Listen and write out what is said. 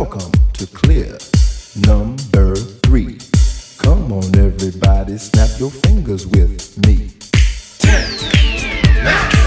Welcome to Clear number three. Come on, everybody, snap your fingers with me. Ten, nine,